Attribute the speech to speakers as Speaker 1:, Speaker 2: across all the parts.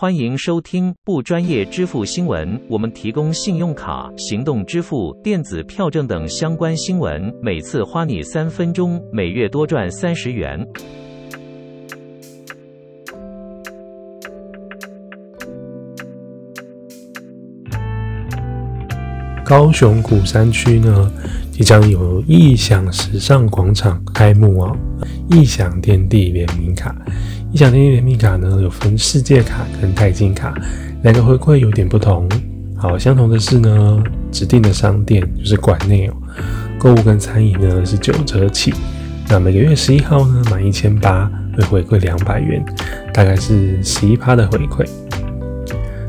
Speaker 1: 欢迎收听不专业支付新闻。我们提供信用卡、行动支付、电子票证等相关新闻，每次花你三分钟，每月多赚三十元。
Speaker 2: 高雄古山区呢，即将有异享时尚广场开幕哦！异享天地联名卡，异想天地联名卡呢，有分世界卡跟钛金卡，两个回馈有点不同。好，相同的是呢，指定的商店就是馆内哦，购物跟餐饮呢是九折起。那每个月十一号呢，满一千八会回馈两百元，大概是十一趴的回馈。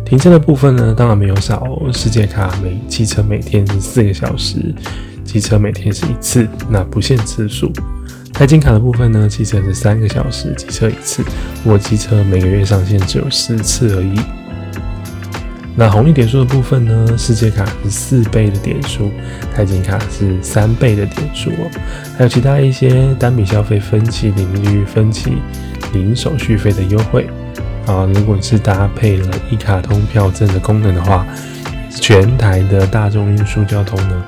Speaker 2: 停车的部分呢，当然没有少。世界卡每汽车每天是四个小时，机车每天是一次，那不限次数。钛金卡的部分呢，汽车是三个小时，机车一次。我机车每个月上限只有四次而已。那红利点数的部分呢，世界卡是四倍的点数，钛金卡是三倍的点数哦。还有其他一些单笔消费分期零利率、分期零手续费的优惠。啊，如果你是搭配了一卡通票证的功能的话，全台的大众运输交通呢，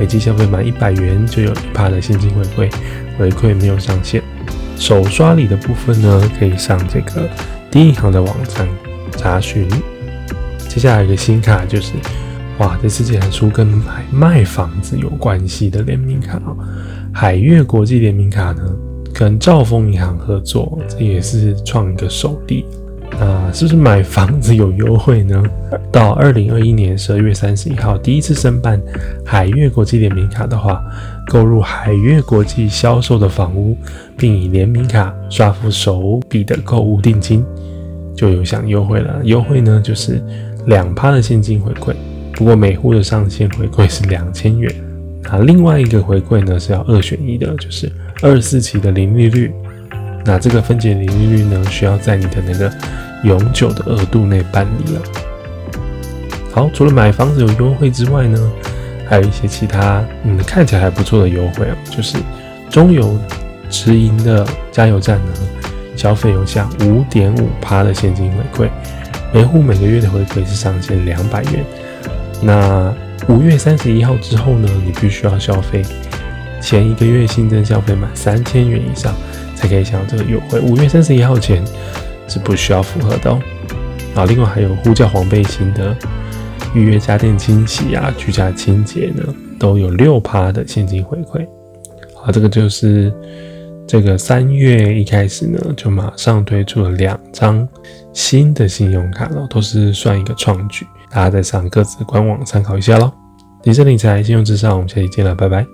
Speaker 2: 累计消费满一百元就有一趴的现金回馈，回馈没有上限。手刷礼的部分呢，可以上这个第一银行的网站查询。接下来一个新卡就是，哇，这次竟然出跟买卖房子有关系的联名卡哦，海悦国际联名卡呢，跟兆丰银行合作，这也是创一个首例。那是不是买房子有优惠呢？到二零二一年十二月三十一号，第一次申办海悦国际联名卡的话，购入海悦国际销售的房屋，并以联名卡刷付首笔的购物定金，就有享优惠了。优惠呢，就是两趴的现金回馈，不过每户的上限回馈是两千元。那另外一个回馈呢，是要二选一的，就是二四期的零利率。那这个分解零利率呢，需要在你的那个永久的额度内办理哦。好，除了买房子有优惠之外呢，还有一些其他嗯看起来还不错的优惠哦，就是中油直营的加油站呢，消费有享五点五趴的现金回馈，每户每个月的回馈是上限两百元。那五月三十一号之后呢，你必须要消费前一个月新增消费满三千元以上。才可以享有这个优惠。五月三十一号前是不需要符合的哦。啊，另外还有呼叫黄背心的预约家电清洗啊、居家清洁呢，都有六趴的现金回馈。好，这个就是这个三月一开始呢，就马上推出了两张新的信用卡了，都是算一个创举。大家再上各自官网参考一下喽。理财理财，信用至上，我们下期见了，拜拜。